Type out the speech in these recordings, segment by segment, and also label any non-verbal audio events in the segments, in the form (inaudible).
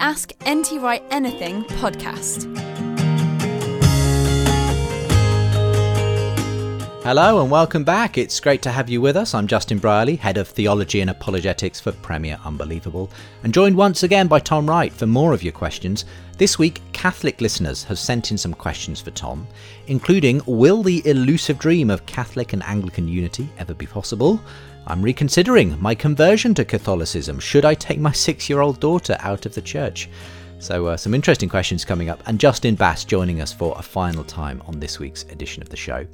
Ask NT Wright Anything podcast. Hello and welcome back. It's great to have you with us. I'm Justin Brierley, Head of Theology and Apologetics for Premier Unbelievable, and joined once again by Tom Wright for more of your questions. This week, Catholic listeners have sent in some questions for Tom, including Will the elusive dream of Catholic and Anglican unity ever be possible? I'm reconsidering my conversion to Catholicism. Should I take my (laughs) six year old daughter out of the church? So, uh, some interesting questions coming up, and Justin Bass joining us for a final time on this week's edition of the show.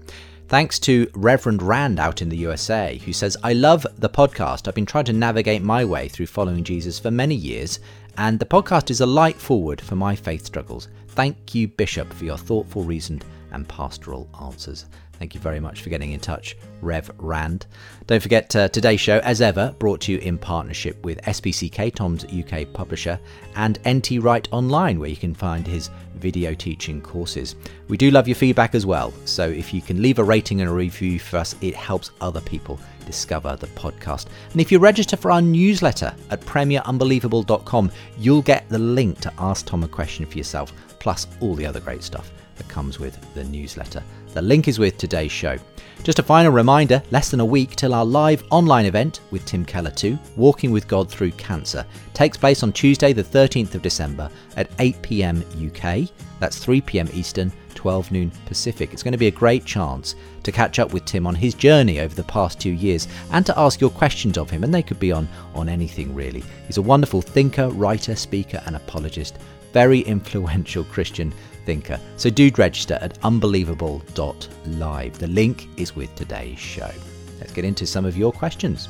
Thanks to Reverend Rand out in the USA, who says, I love the podcast. I've been trying to navigate my way through following Jesus for many years, and the podcast is a light forward for my faith struggles. Thank you, Bishop, for your thoughtful, reasoned, and pastoral answers. Thank you very much for getting in touch, Rev Rand. Don't forget uh, today's show, as ever, brought to you in partnership with SPCK, Tom's UK publisher, and NT Wright Online, where you can find his video teaching courses. We do love your feedback as well, so if you can leave a rating and a review for us, it helps other people discover the podcast. And if you register for our newsletter at premierunbelievable.com, you'll get the link to ask Tom a question for yourself, plus all the other great stuff that comes with the newsletter. The link is with today's show. Just a final reminder less than a week till our live online event with Tim Keller 2, Walking with God Through Cancer, takes place on Tuesday, the 13th of December at 8 pm UK. That's 3 pm Eastern, 12 noon Pacific. It's going to be a great chance to catch up with Tim on his journey over the past two years and to ask your questions of him, and they could be on, on anything really. He's a wonderful thinker, writer, speaker, and apologist, very influential Christian thinker. So do register at unbelievable.live. The link is with today's show. Let's get into some of your questions.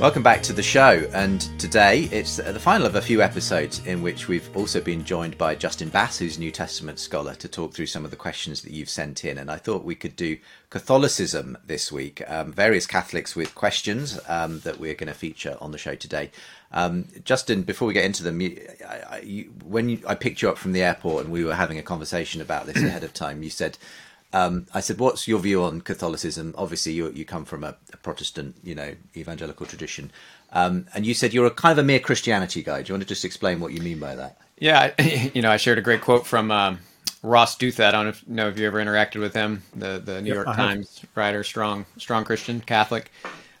Welcome back to the show, and today it's the final of a few episodes in which we've also been joined by Justin Bass, who's New Testament scholar, to talk through some of the questions that you've sent in. And I thought we could do Catholicism this week, um, various Catholics with questions um, that we're going to feature on the show today. Um, Justin, before we get into them, you, I, you, when you, I picked you up from the airport and we were having a conversation about this ahead of time, you said um, I said, "What's your view on Catholicism?" Obviously, you you come from a, a Protestant, you know, evangelical tradition, um, and you said you're a kind of a mere Christianity guy. Do you want to just explain what you mean by that? Yeah, (laughs) you know, I shared a great quote from um, Ross Douthat. I don't know if, know if you ever interacted with him, the the New yep, York Times writer, strong strong Christian Catholic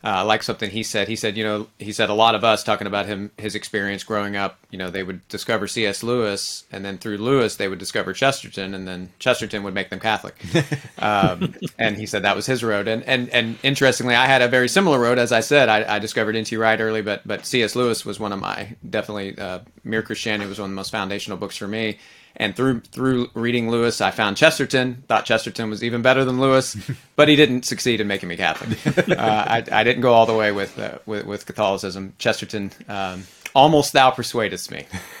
uh, like something he said. He said, you know, he said a lot of us talking about him, his experience growing up. You know, they would discover C.S. Lewis, and then through Lewis they would discover Chesterton, and then Chesterton would make them Catholic. (laughs) um, and he said that was his road. And and and interestingly, I had a very similar road. As I said, I, I discovered N.T. Wright early, but but C.S. Lewis was one of my definitely uh, Mere Christianity was one of the most foundational books for me. And through through reading Lewis, I found Chesterton. Thought Chesterton was even better than Lewis, (laughs) but he didn't succeed in making me Catholic. (laughs) Uh, I, I, didn't go all the way with uh, with, with, Catholicism. Chesterton um, almost thou persuadest me, (laughs)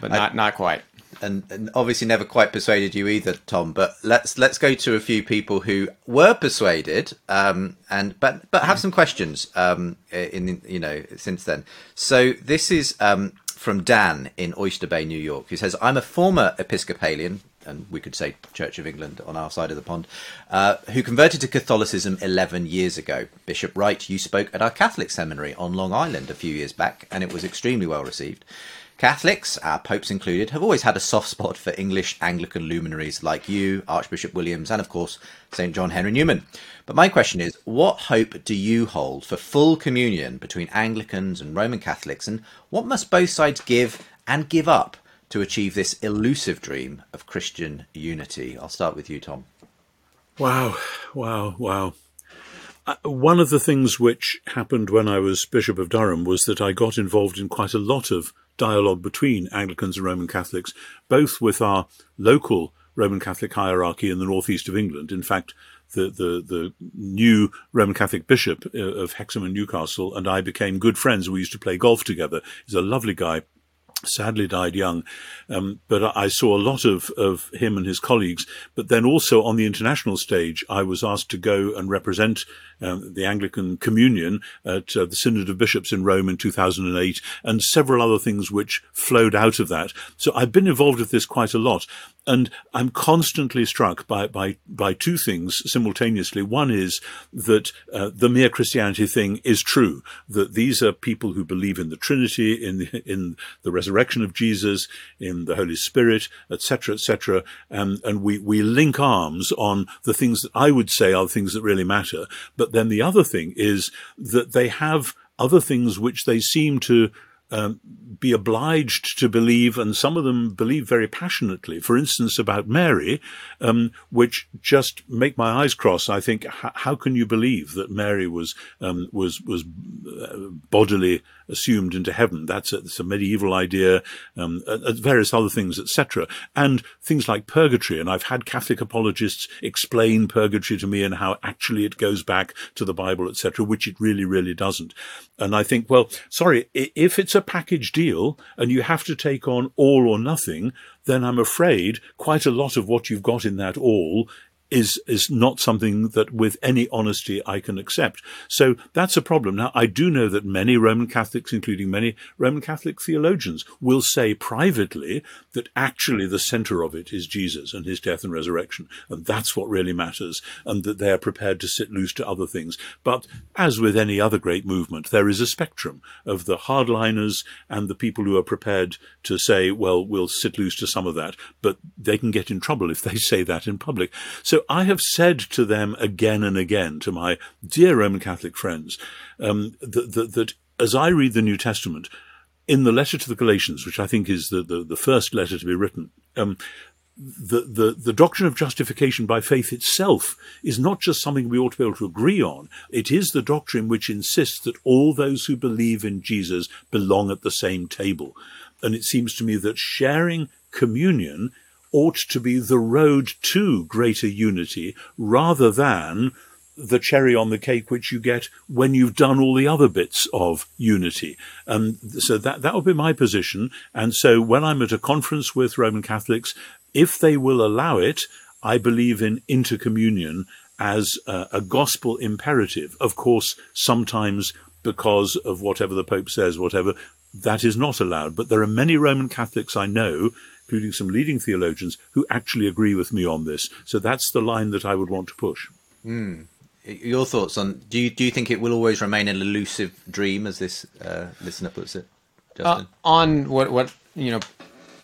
but not I, not quite. And, and, obviously never quite persuaded you either, Tom. But let's let's go to a few people who were persuaded, um, and but but have some questions um, in you know since then. So this is um, from Dan in Oyster Bay, New York, who says, I'm a former Episcopalian, and we could say Church of England on our side of the pond, uh, who converted to Catholicism 11 years ago. Bishop Wright, you spoke at our Catholic seminary on Long Island a few years back, and it was extremely well received. Catholics, our popes included, have always had a soft spot for English Anglican luminaries like you, Archbishop Williams, and of course, St. John Henry Newman. But my question is what hope do you hold for full communion between Anglicans and Roman Catholics, and what must both sides give and give up to achieve this elusive dream of Christian unity? I'll start with you, Tom. Wow, wow, wow. Uh, one of the things which happened when I was Bishop of Durham was that I got involved in quite a lot of dialogue between Anglicans and Roman Catholics, both with our local Roman Catholic hierarchy in the northeast of England. In fact, the, the, the new Roman Catholic bishop uh, of Hexham and Newcastle and I became good friends. We used to play golf together. He's a lovely guy sadly died young. Um, but I saw a lot of, of him and his colleagues. But then also on the international stage, I was asked to go and represent um, the Anglican Communion at uh, the Synod of Bishops in Rome in 2008, and several other things which flowed out of that. So I've been involved with this quite a lot. And I'm constantly struck by, by, by two things simultaneously. One is that uh, the mere Christianity thing is true, that these are people who believe in the Trinity, in the, in the resurrection of Jesus, in the Holy Spirit, etc., etc. Um, and we, we link arms on the things that I would say are the things that really matter. But then the other thing is that they have other things which they seem to um, be obliged to believe, and some of them believe very passionately. For instance, about Mary, um, which just make my eyes cross. I think, how can you believe that Mary was um, was was uh, bodily assumed into heaven? That's a, that's a medieval idea. Um, various other things, etc. And things like purgatory. And I've had Catholic apologists explain purgatory to me and how actually it goes back to the Bible, etc., which it really, really doesn't. And I think, well, sorry, if it's a package deal and you have to take on all or nothing, then I'm afraid quite a lot of what you've got in that all is is not something that with any honesty I can accept. So that's a problem. Now I do know that many Roman Catholics, including many Roman Catholic theologians, will say privately that actually the center of it is Jesus and his death and resurrection, and that's what really matters, and that they are prepared to sit loose to other things. But as with any other great movement, there is a spectrum of the hardliners and the people who are prepared to say, well, we'll sit loose to some of that, but they can get in trouble if they (laughs) say that in public. So I have said to them again and again, to my dear Roman Catholic friends, um, that, that, that as I read the New Testament, in the letter to the Galatians, which I think is the, the, the first letter to be written, um, the, the, the doctrine of justification by faith itself is not just something we ought to be able to agree on. It is the doctrine which insists that all those who believe in Jesus belong at the same table. And it seems to me that sharing communion ought to be the road to greater unity rather than the cherry on the cake which you get when you've done all the other bits of unity. And so that, that would be my position. And so when I'm at a conference with Roman Catholics, if they will allow it, I believe in intercommunion as a, a gospel imperative. Of course, sometimes because of whatever the Pope says, whatever, that is not allowed. But there are many Roman Catholics I know including some leading theologians, who actually agree with me on this. So that's the line that I would want to push. Mm. Your thoughts on do you do you think it will always remain an elusive dream, as this uh, listener puts it? Uh, on what what you know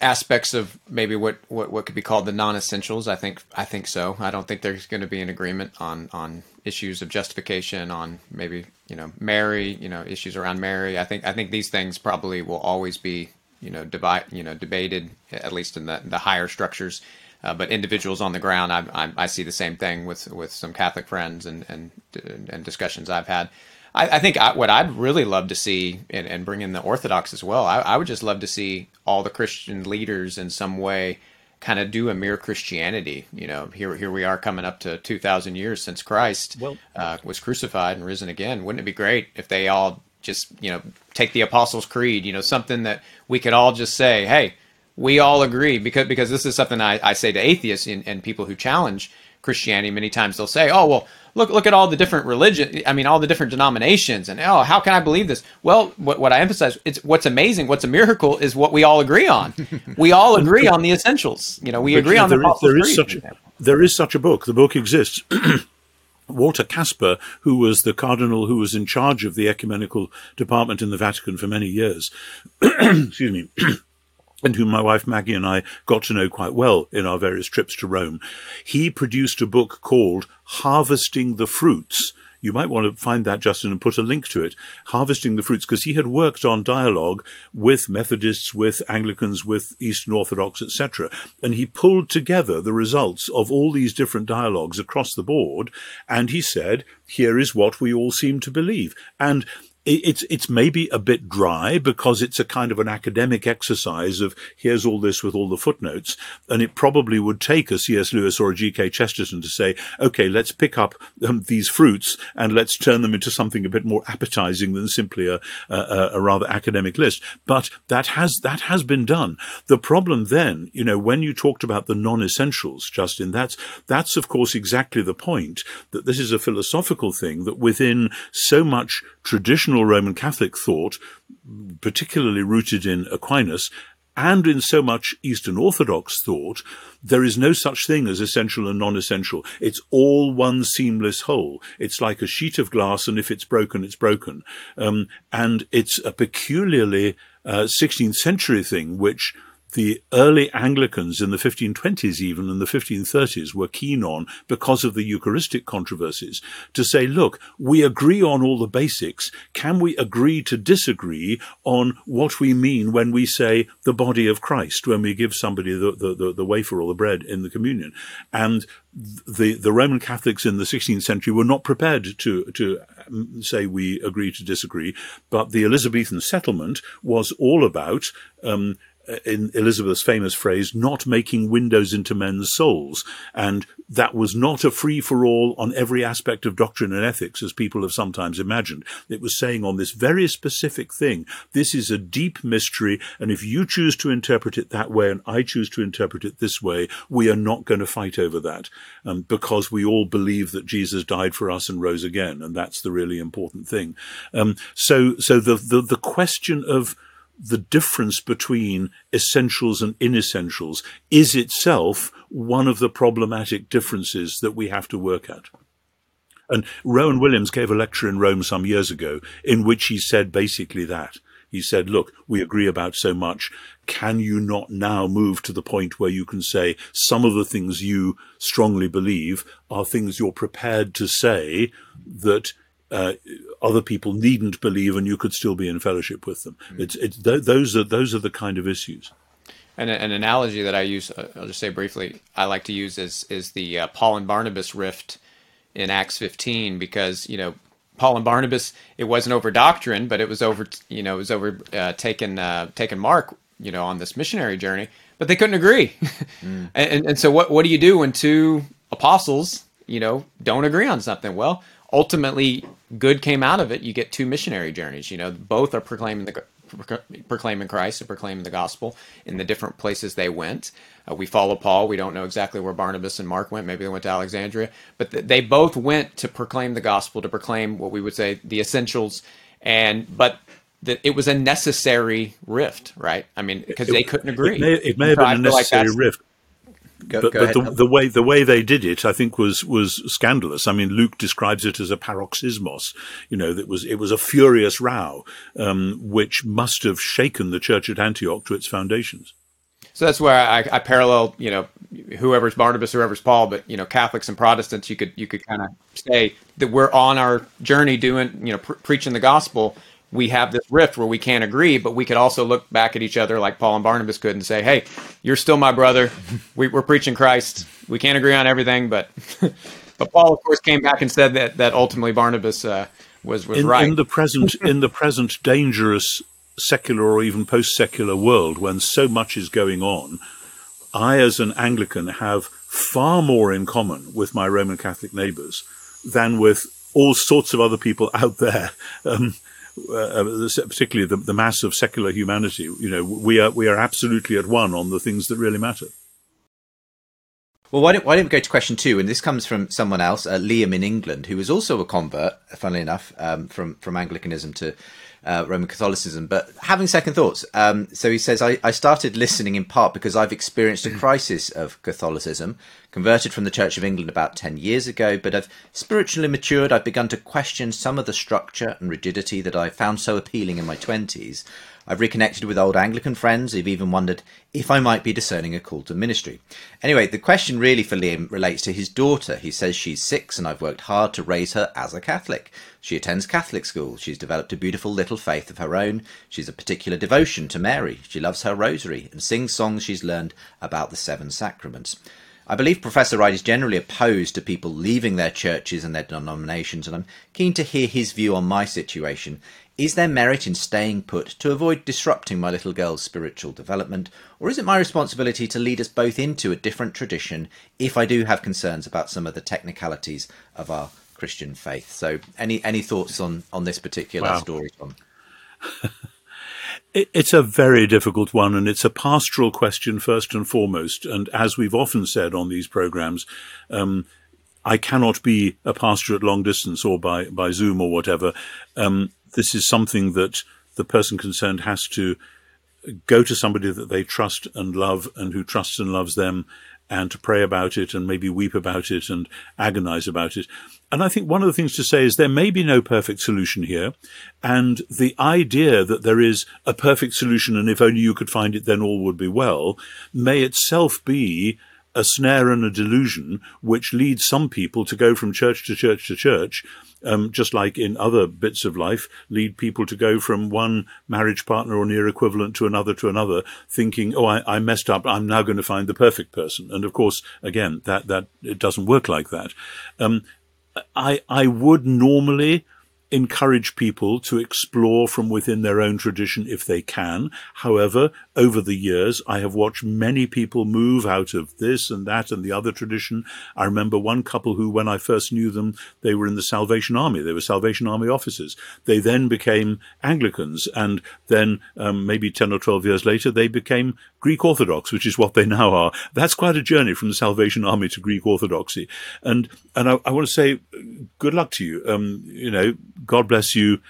aspects of maybe what, what, what could be called the non-essentials. I think I think so. I don't think there's going to be an agreement on on issues of justification on maybe you know Mary, you know issues around Mary. I think I think these things probably will always be you know divide you know debated at least in the the higher structures. Uh, but individuals on the ground, I, I, I, see the same thing with, with some Catholic friends and and, and discussions I've had. I, I think I, what I'd really love to see and, and bring in the Orthodox as well. I, would just love to see all the Christian leaders in some way kind of do a mere Christianity. You know, here here we are coming up to two thousand years since Christ well, uh, was crucified and risen again. Wouldn't it be great if they all just you know take the Apostles' Creed, you know, something that we could all just say, hey, we all agree because because this is something I, I say to atheists and, and people who challenge Christianity. Many times they'll say, oh well, look look at all the different religion. I mean, all the different denominations, and oh, how can I believe this? Well, what, what I emphasize, it's what's amazing, what's a miracle, is what we all agree on. we all agree on the essentials. You know, we agree on there the. Is, there is such there is such a book. The book exists. (clears throat) Walter Kasper, who was the cardinal who was in charge of the ecumenical department in the Vatican for many years, (clears throat) excuse me, (clears throat) and whom my wife Maggie and I got to know quite well in our various trips to Rome, he produced a book called Harvesting the Fruits you might want to find that, Justin, and put a link to it. Harvesting the Fruits, because he had worked on dialogue with Methodists, with Anglicans, with Eastern Orthodox, etc. And he pulled together the results of all these different dialogues across the board. And he said, here is what we all seem to believe. And it's it's maybe a bit dry because it's a kind of an academic exercise of here's all this with all the footnotes, and it probably would take a C.S. Lewis or a G.K. Chesterton to say, okay, let's pick up um, these fruits and let's turn them into something a bit more appetizing than simply a, a, a rather academic list. But that has that has been done. The problem then, you know, when you talked about the non-essentials, Justin, that's that's of course exactly the point that this is a philosophical thing that within so much traditional Roman Catholic thought, particularly rooted in Aquinas, and in so much Eastern Orthodox thought, there is no such thing as essential and non-essential. It's all one seamless whole. It's like a sheet of glass, and if it's broken, it's broken. Um, and it's a peculiarly uh, 16th century thing, which the early Anglicans in the 1520s, even in the 1530s, were keen on because of the Eucharistic controversies to say, look, we agree on all the basics. Can we agree to disagree on what we mean when we say the body of Christ, when we give somebody the, the, the, the wafer or the bread in the communion? And the, the Roman Catholics in the 16th century were not prepared to, to um, say we agree to disagree, but the Elizabethan settlement was all about um, in Elizabeth's famous phrase, not making windows into men's souls. And that was not a free for all on every aspect of doctrine and ethics, as people have sometimes imagined. It was saying on this very specific thing, this is a deep mystery. And if you choose to interpret it that way and I choose to interpret it this way, we are not going to fight over that um, because we all believe that Jesus died for us and rose again. And that's the really important thing. Um, so, so the, the, the question of, the difference between essentials and inessentials is itself one of the problematic differences that we have to work at. And Rowan Williams gave a lecture in Rome some years ago in which he said basically that. He said, look, we agree about so much. Can you not now move to the point where you can say some of the things you strongly believe are things you're prepared to say that uh, other people needn't believe, and you could still be in fellowship with them. Mm-hmm. It's, it's th- those are those are the kind of issues. And an analogy that I use, uh, I'll just say briefly, I like to use is is the uh, Paul and Barnabas rift in Acts 15, because you know Paul and Barnabas, it wasn't over doctrine, but it was over you know it was over uh, taking uh, taking Mark you know on this missionary journey, but they couldn't agree. (laughs) mm. and, and so what what do you do when two apostles you know don't agree on something? Well, ultimately good came out of it. You get two missionary journeys. You know, both are proclaiming the proclaiming Christ and proclaiming the gospel in the different places they went. Uh, we follow Paul. We don't know exactly where Barnabas and Mark went. Maybe they went to Alexandria, but th- they both went to proclaim the gospel, to proclaim what we would say the essentials. And but that it was a necessary rift, right? I mean, because they couldn't agree. It may, it may have been a necessary like rift, Go, but, go but the, the, way the way they did it, I think, was was scandalous. I mean, Luke describes it as a paroxysmos. You know, that was it was a furious row, um, which must have shaken the church at Antioch to its foundations. So that's where I, I parallel, you know, whoever's Barnabas, whoever's Paul, but you know, Catholics and Protestants, you could you could kind of say that we're on our journey doing, you know, pre- preaching the gospel, we have this rift where we can't agree, but we could also look back at each other like Paul and Barnabas could and say, "Hey, you're still my brother. (laughs) We, are preaching Christ. We can't agree on everything, but." (laughs) but Paul, of course, came back and said that that ultimately Barnabas uh, was was in, right. In the present, in the present dangerous secular or even post-secular world, when so much is going on, I, as an Anglican, have far more in common with my Roman Catholic neighbours than with all sorts of other people out there. (laughs) Um, uh, particularly the, the mass of secular humanity, you know, we are we are absolutely at one on the things that really matter. Well, why don't, why don't we go to question two? And this comes from someone else, uh, Liam in England, who was also a convert, funnily enough, um, from from Anglicanism to uh, Roman Catholicism. But having second thoughts, um, so he says, I, I started listening in part because I've experienced a crisis of Catholicism, converted from the Church of England about 10 years ago, but I've spiritually matured. I've begun to question some of the structure and rigidity that I found so appealing in my 20s. I've reconnected with old Anglican friends who've even wondered if I might be discerning a call to ministry. Anyway, the question really for Liam relates to his daughter. He says she's six and I've worked hard to raise her as a Catholic. She attends Catholic school. She's developed a beautiful little faith of her own. She's a particular devotion to Mary. She loves her rosary and sings songs she's learned about the seven sacraments. I believe Professor Wright is generally opposed to people leaving their churches and their denominations, and I'm keen to hear his view on my situation. Is there merit in staying put to avoid disrupting my little girl's spiritual development, or is it my responsibility to lead us both into a different tradition if I do have concerns about some of the technicalities of our Christian faith? So, any any thoughts on on this particular wow. story, Tom? (laughs) it's a very difficult one, and it's a pastoral question first and foremost. And as we've often said on these programs, um, I cannot be a pastor at long distance or by, by Zoom or whatever. Um, this is something that the person concerned has to go to somebody that they trust and love and who trusts and loves them and to pray about it and maybe weep about it and agonize about it. And I think one of the things to say is there may be no perfect solution here. And the idea that there is a perfect solution and if only you could find it, then all would be well may itself be a snare and a delusion which leads some people to go from church to church to church um, just like in other bits of life, lead people to go from one marriage partner or near equivalent to another to another, thinking, "Oh, I, I messed up. I'm now going to find the perfect person." And of course, again, that that it doesn't work like that. Um, I I would normally encourage people to explore from within their own tradition if they can. However, over the years, I have watched many people move out of this and that and the other tradition. I remember one couple who, when I first knew them, they were in the Salvation Army. They were Salvation Army officers. They then became Anglicans and then um, maybe 10 or 12 years later, they became Greek Orthodox, which is what they now are. That's quite a journey from the Salvation Army to Greek Orthodoxy. And, and I, I want to say good luck to you. Um, you know, God bless you.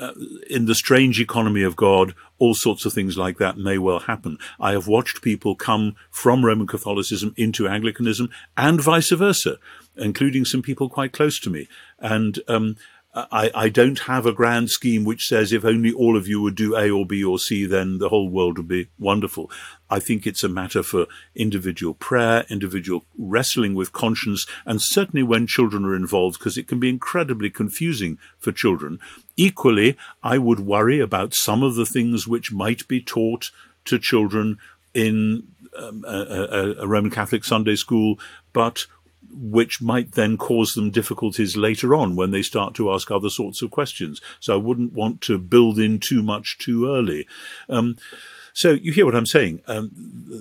Uh, in the strange economy of God, all sorts of things like that may well happen. I have watched people come from Roman Catholicism into Anglicanism and vice versa, including some people quite close to me. And um, I, I, don't have a grand scheme which says if only all of you would do A or B or C, then the whole world would be wonderful. I think it's a matter for individual prayer, individual wrestling with conscience, and certainly when children are involved, because it can be incredibly confusing for children. Equally, I would worry about some of the things which might be taught to children in um, a, a, a Roman Catholic Sunday school, but which might then cause them difficulties later on when they start to ask other sorts of questions. So I wouldn't want to build in too much too early. Um, so you hear what I'm saying? Um,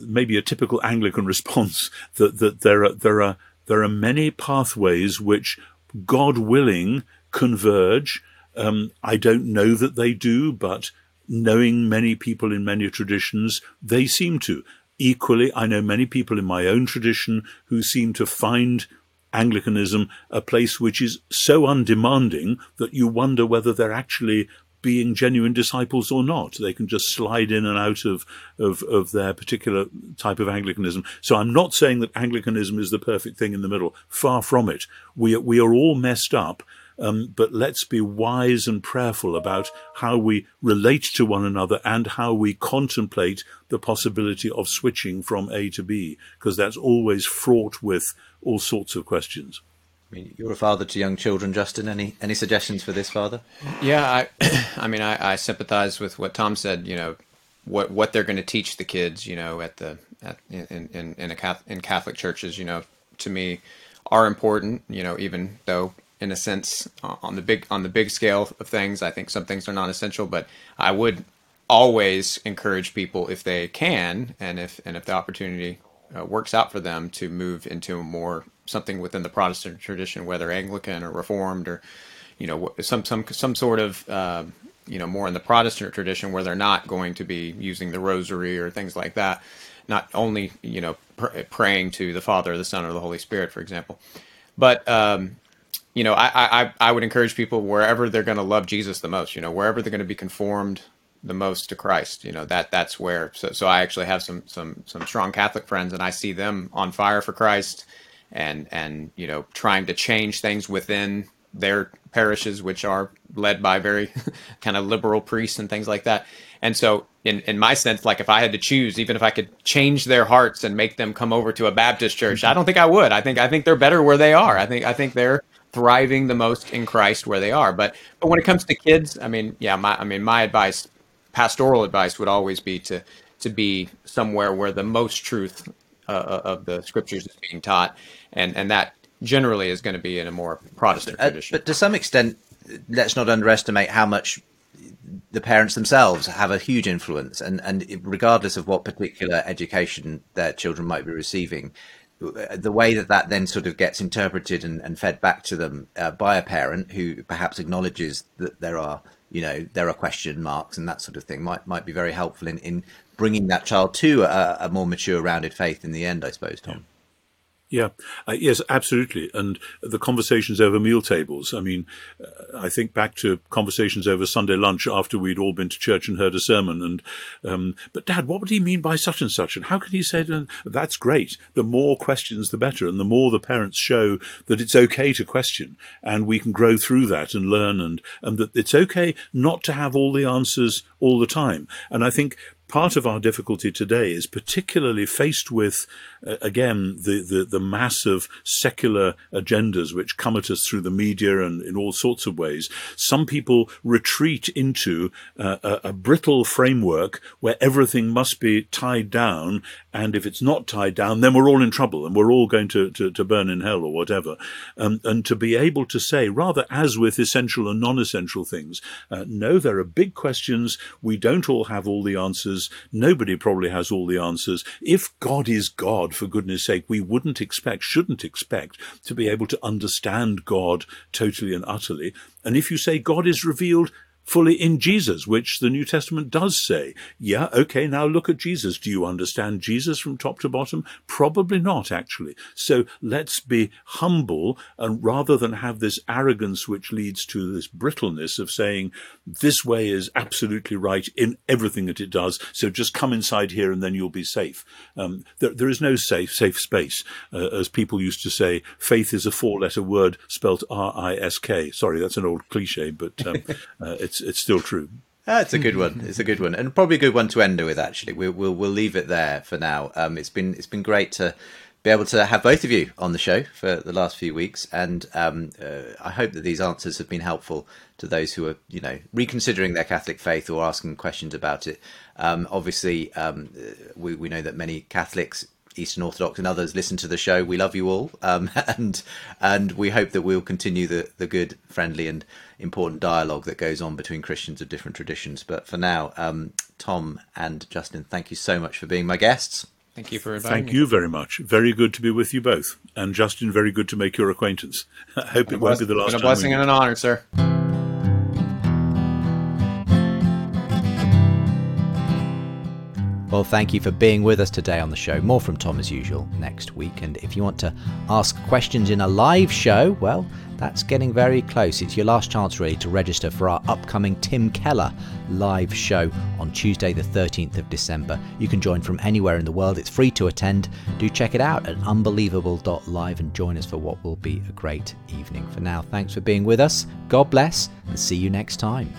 maybe a typical Anglican (laughs) response that that there are there are there are many pathways which, God willing, converge. Um, I don't know that they do, but knowing many people in many traditions, they seem to. Equally, I know many people in my own tradition who seem to find Anglicanism a place which is so undemanding that you wonder whether they're actually being genuine disciples or not. They can just slide in and out of, of, of their particular type of Anglicanism. So I'm not saying that Anglicanism is the perfect thing in the middle. Far from it. We, we are all messed up um, but let's be wise and prayerful about how we relate to one another and how we contemplate the possibility of switching from A to B, because that's always fraught with all sorts of questions. I mean, you're a father to young children, Justin. Any any suggestions for this, father? Yeah, I, (clears throat) I mean, I, I sympathize with what Tom said. You know, what what they're going to teach the kids. You know, at the at in in in, a Catholic, in Catholic churches. You know, to me, are important. You know, even though in a sense uh, on the big on the big scale of things. I think some things are non-essential, but I would always encourage people if they can and if and if the opportunity uh, works out for them to move into more something within the Protestant tradition, whether Anglican or Reformed or you know some some some sort of uh, you know more in the Protestant tradition where they're not going to be using the Rosary or things like that. Not only you know pr- praying to the Father, the Son, or the Holy Spirit, for example, but um, you know, I, I, I would encourage people wherever they're going to love Jesus the most, you know, wherever they're going to be conformed the most to Christ, you know, that that's where. So, so I actually have some some some strong Catholic friends, and I see them on fire for Christ, and and you know, trying to change things within their parishes, which are led by very (laughs) kind of liberal priests and things like that. And so, in in my sense, like if I had to choose, even if I could change their hearts and make them come over to a Baptist church, I don't think I would. I think I think they're better where they are. I think I think they're thriving the most in Christ where they are. But but when it comes to kids, I mean, yeah, my I mean, my advice, pastoral advice, would always be to to be somewhere where the most truth uh, uh of the scriptures is being taught, and and that generally is going to be in a more Protestant uh, tradition. but to some extent, let's not underestimate how much the parents themselves have a huge influence, and and regardless of what particular education their children might be receiving, the way that that then sort of gets interpreted and, and fed back to them uh, by a parent who perhaps acknowledges that there are you know there are question marks and that sort of thing might might be very helpful in in bringing that child to a, a more mature rounded faith in the end i suppose tom yeah, uh, yes, absolutely. And the conversations over meal tables. I mean, uh, I think back to conversations over Sunday lunch after we'd all been to church and heard a sermon. And, um, but dad, what would he mean by such and such? And how can he say that? That's great. The more questions, the better. And the more the parents show that it's okay to question and we can grow through that and learn and, and that it's okay not to have all the answers all the time. And I think part of our difficulty today is particularly faced with, uh, again, the, the, the massive secular agendas which come at us through the media and in all sorts of ways. Some people retreat into uh, a, a, brittle framework where everything must be tied down. And if it's not tied down, then we're all in trouble and we're all going to, to, to burn in hell or whatever. Um, and to be able to say, rather as with essential and non-essential things, uh, no, there are big questions. We don't all have all the answers answers. Nobody probably has all the answers. If God is God, for goodness sake, we wouldn't expect, shouldn't expect to be able to understand God totally and utterly. And if you say God is revealed fully in Jesus, which the New Testament does say. Yeah, okay, now look at Jesus. Do you understand Jesus from top to bottom? Probably not, actually. So let's be humble and rather than have this arrogance which leads to this brittleness of saying this way is absolutely right in everything that it does. So just come inside here and then you'll be safe. Um, there, there is no safe, safe space. Uh, as people used to say, faith is a four letter word spelt R-I-S-K. Sorry, that's an old cliche, but um, (laughs) uh, it's it's it's still true. Ah, it's a good one. It's a good one, and probably a good one to end with. Actually, we'll we'll, we'll leave it there for now. Um, it's been it's been great to be able to have both of you on the show for the last few weeks, and um, uh, I hope that these answers have been helpful to those who are you know reconsidering their Catholic faith or asking questions about it. Um, obviously, um, we we know that many Catholics Eastern Orthodox and others listen to the show. We love you all, um, (laughs) and and we hope that we'll continue the the good, friendly, and important dialogue that goes on between Christians of different traditions. But for now, um, Tom and Justin, thank you so much for being my guests. Thank you for inviting Thank me. you very much. Very good to be with you both. And Justin, very good to make your acquaintance. (laughs) I hope it won't be the last time. a blessing and an honor, sir. Well, thank you for being with us today on the show. More from Tom as usual next week. And if you want to ask questions in a live show, well, that's getting very close. It's your last chance, really, to register for our upcoming Tim Keller live show on Tuesday, the 13th of December. You can join from anywhere in the world. It's free to attend. Do check it out at unbelievable.live and join us for what will be a great evening. For now, thanks for being with us. God bless, and see you next time.